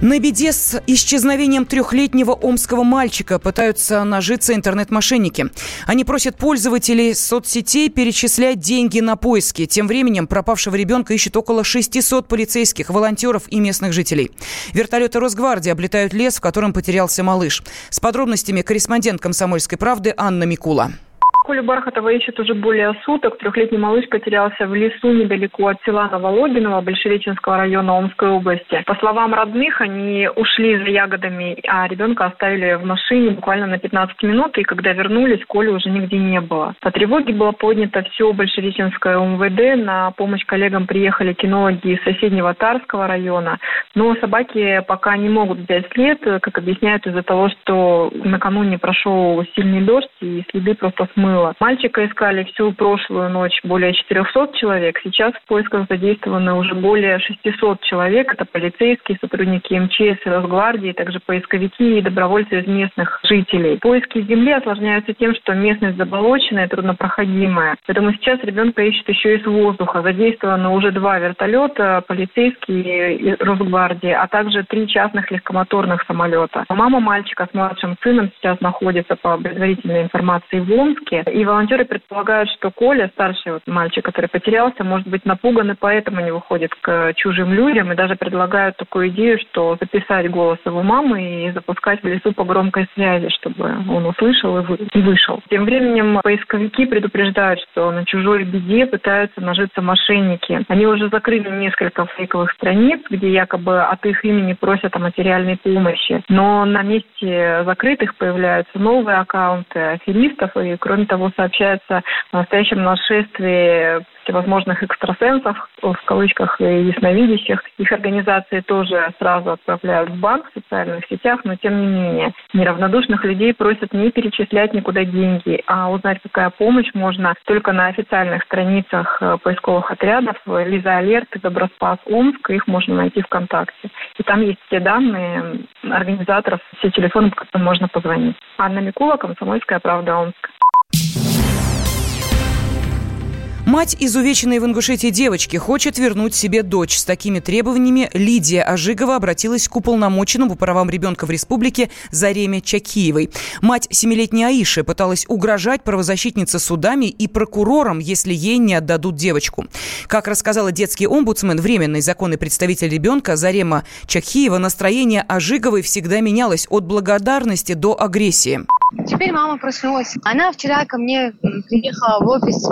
На беде с исчезновением трехлетнего омского мальчика пытаются нажиться интернет-мошенники. Они просят пользователей соцсетей перечислять деньги на поиски. Тем временем пропавшего ребенка ищут около 600 полицейских, волонтеров и местных жителей. Вертолеты Росгвардии облетают лес, в котором потерялся малыш. С подробностями корреспондент «Комсомольской правды» Анна Микула. Колю Бархатова ищет уже более суток. Трехлетний малыш потерялся в лесу недалеко от села Новологиново Большереченского района Омской области. По словам родных, они ушли за ягодами, а ребенка оставили в машине буквально на 15 минут, и когда вернулись, Коли уже нигде не было. По тревоге было поднято все Большереченское МВД. На помощь коллегам приехали кинологи из соседнего Тарского района. Но собаки пока не могут взять след, как объясняют, из-за того, что накануне прошел сильный дождь, и следы просто смыло было. Мальчика искали всю прошлую ночь более 400 человек. Сейчас в поисках задействованы уже более 600 человек. Это полицейские, сотрудники МЧС Росгвардии, также поисковики и добровольцы из местных жителей. Поиски земли осложняются тем, что местность заболоченная, труднопроходимая. Поэтому сейчас ребенка ищут еще из воздуха. Задействовано уже два вертолета, полицейские и Росгвардии, а также три частных легкомоторных самолета. Мама мальчика с младшим сыном сейчас находится по предварительной информации в Омске. И волонтеры предполагают, что Коля, старший вот мальчик, который потерялся, может быть напуган и поэтому не выходит к чужим людям. И даже предлагают такую идею, что записать голос его мамы и запускать в лесу по громкой связи, чтобы он услышал и вышел. Тем временем поисковики предупреждают, что на чужой беде пытаются нажиться мошенники. Они уже закрыли несколько фейковых страниц, где якобы от их имени просят о материальной помощи. Но на месте закрытых появляются новые аккаунты аферистов, и кроме того, сообщается о настоящем нашествии всевозможных экстрасенсов, в кавычках, и ясновидящих. Их организации тоже сразу отправляют в банк в социальных сетях, но тем не менее неравнодушных людей просят не перечислять никуда деньги, а узнать, какая помощь можно только на официальных страницах э, поисковых отрядов Лиза Алерт и Доброспас Омск, их можно найти ВКонтакте. И там есть все данные организаторов, все телефоны, по которым можно позвонить. Анна Микула, Комсомольская правда, Омск. Мать изувеченной в Ингушетии девочки хочет вернуть себе дочь. С такими требованиями Лидия Ажигова обратилась к уполномоченному по правам ребенка в республике Зареме Чакиевой. Мать семилетней Аиши пыталась угрожать правозащитнице судами и прокурорам, если ей не отдадут девочку. Как рассказала детский омбудсмен, временный законный представитель ребенка Зарема Чакиева, настроение Ажиговой всегда менялось от благодарности до агрессии. Теперь мама проснулась. Она вчера ко мне приехала в офис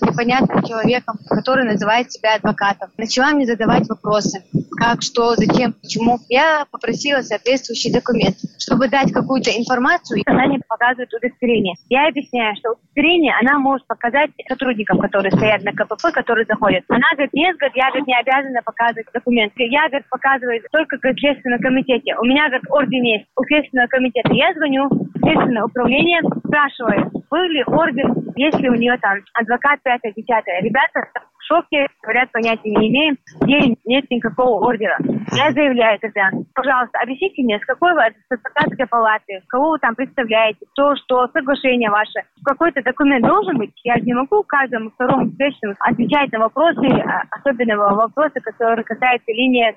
непонятным человеком, который называет себя адвокатом. Начала мне задавать вопросы. Как, что, зачем, почему. Я попросила соответствующий документ. Чтобы дать какую-то информацию, она не показывает удостоверение. Я объясняю, что удостоверение она может показать сотрудникам, которые стоят на КПП, которые заходят. Она говорит, нет, говорит, я говорит, не обязана показывать документ. Я, говорит, показываю только в Следственном комитете. У меня, говорит, орден есть у Следственного комитета. Я звоню Следственное управление, спрашиваю, был ли орден, есть ли у нее там адвокат 5 десятое. Ребята в шоке, говорят, понятия не имеем, где нет никакого ордера. Я заявляю тогда, пожалуйста, объясните мне, с какой вы с палаты, кого вы там представляете, то, что соглашение ваше, какой-то документ должен быть. Я не могу каждому второму встречному отвечать на вопросы, а, особенно вопросы, которые касаются линии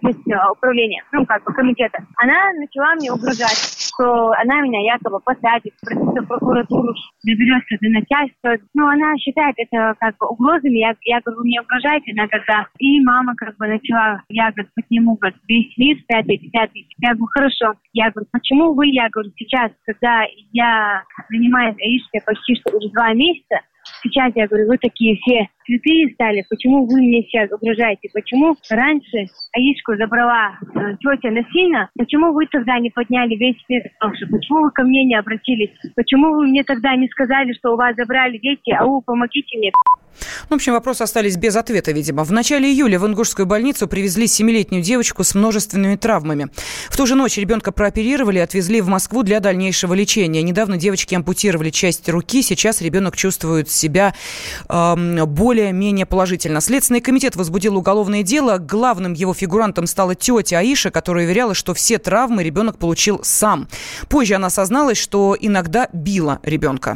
управления, ну, как бы комитета. Она начала мне угрожать, что она меня якобы посадит, в прокуратуру, доберется до начальства. Ну, она считает это как угрозами. Я, я говорю, вы мне угрожаете иногда. И мама как бы начала, я говорю, подниму говорит, весь мир, пятый, десятый. Я говорю, хорошо. Я говорю, почему вы, я говорю, сейчас, когда я занимаюсь аишкой почти что уже два месяца, сейчас я говорю, вы такие все цветы стали, почему вы мне сейчас угрожаете, почему раньше Аишку забрала э, тетя насильно, почему вы тогда не подняли весь мир почему вы ко мне не обратились, почему вы мне тогда не сказали, что у вас забрали дети, а вы помогите мне. В общем, вопросы остались без ответа, видимо. В начале июля в Ингушскую больницу привезли семилетнюю девочку с множественными травмами. В ту же ночь ребенка прооперировали и отвезли в Москву для дальнейшего лечения. Недавно девочке ампутировали часть руки. Сейчас ребенок чувствует себя э, более-менее положительно. Следственный комитет возбудил уголовное дело. Главным его фигурантом стала тетя Аиша, которая уверяла, что все травмы ребенок получил сам. Позже она созналась, что иногда била ребенка.